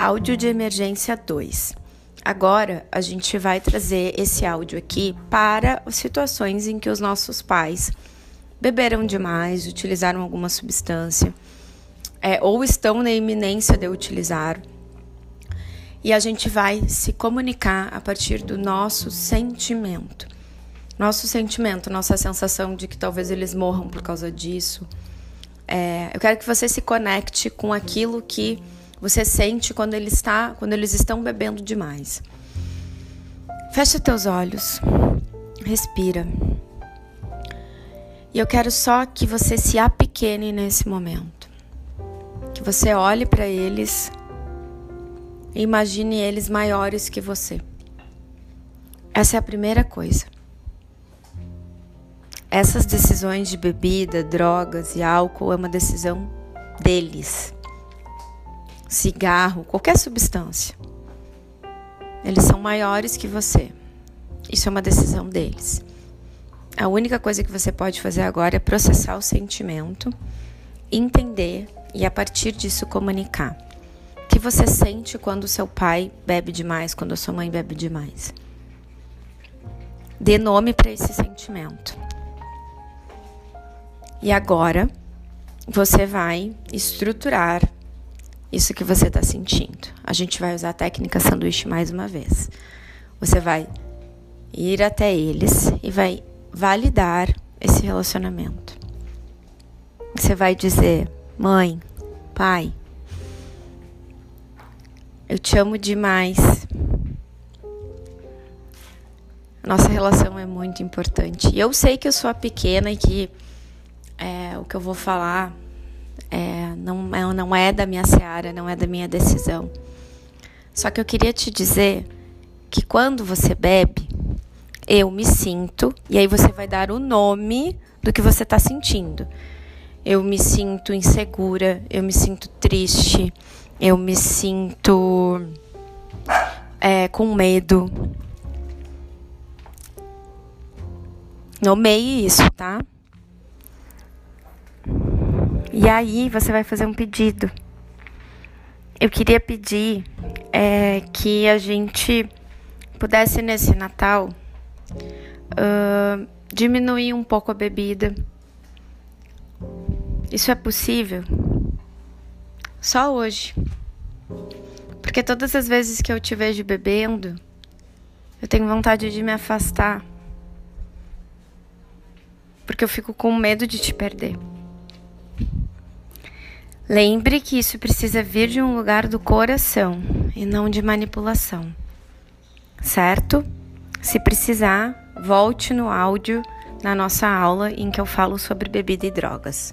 Áudio de emergência 2. Agora a gente vai trazer esse áudio aqui para situações em que os nossos pais beberam demais, utilizaram alguma substância, é, ou estão na iminência de utilizar. E a gente vai se comunicar a partir do nosso sentimento. Nosso sentimento, nossa sensação de que talvez eles morram por causa disso. É, eu quero que você se conecte com aquilo que você sente quando ele está, quando eles estão bebendo demais. Feche teus olhos. Respira. E eu quero só que você se apequene nesse momento. Que você olhe para eles e imagine eles maiores que você. Essa é a primeira coisa. Essas decisões de bebida, drogas e álcool é uma decisão deles cigarro, qualquer substância. Eles são maiores que você. Isso é uma decisão deles. A única coisa que você pode fazer agora é processar o sentimento, entender e a partir disso comunicar. O que você sente quando seu pai bebe demais, quando a sua mãe bebe demais? Dê nome para esse sentimento. E agora você vai estruturar isso que você está sentindo. A gente vai usar a técnica sanduíche mais uma vez. Você vai ir até eles e vai validar esse relacionamento. Você vai dizer: mãe, pai, eu te amo demais. Nossa relação é muito importante. E eu sei que eu sou a pequena e que é, o que eu vou falar é, não, é, não é da minha seara, não é da minha decisão. Só que eu queria te dizer que quando você bebe, eu me sinto, e aí você vai dar o nome do que você está sentindo. Eu me sinto insegura, eu me sinto triste, eu me sinto é, com medo. Nomeie isso, tá? E aí você vai fazer um pedido. Eu queria pedir é, que a gente pudesse nesse Natal uh, diminuir um pouco a bebida. Isso é possível? Só hoje. Porque todas as vezes que eu te vejo bebendo, eu tenho vontade de me afastar. Porque eu fico com medo de te perder. Lembre que isso precisa vir de um lugar do coração e não de manipulação, certo? Se precisar, volte no áudio na nossa aula em que eu falo sobre bebida e drogas.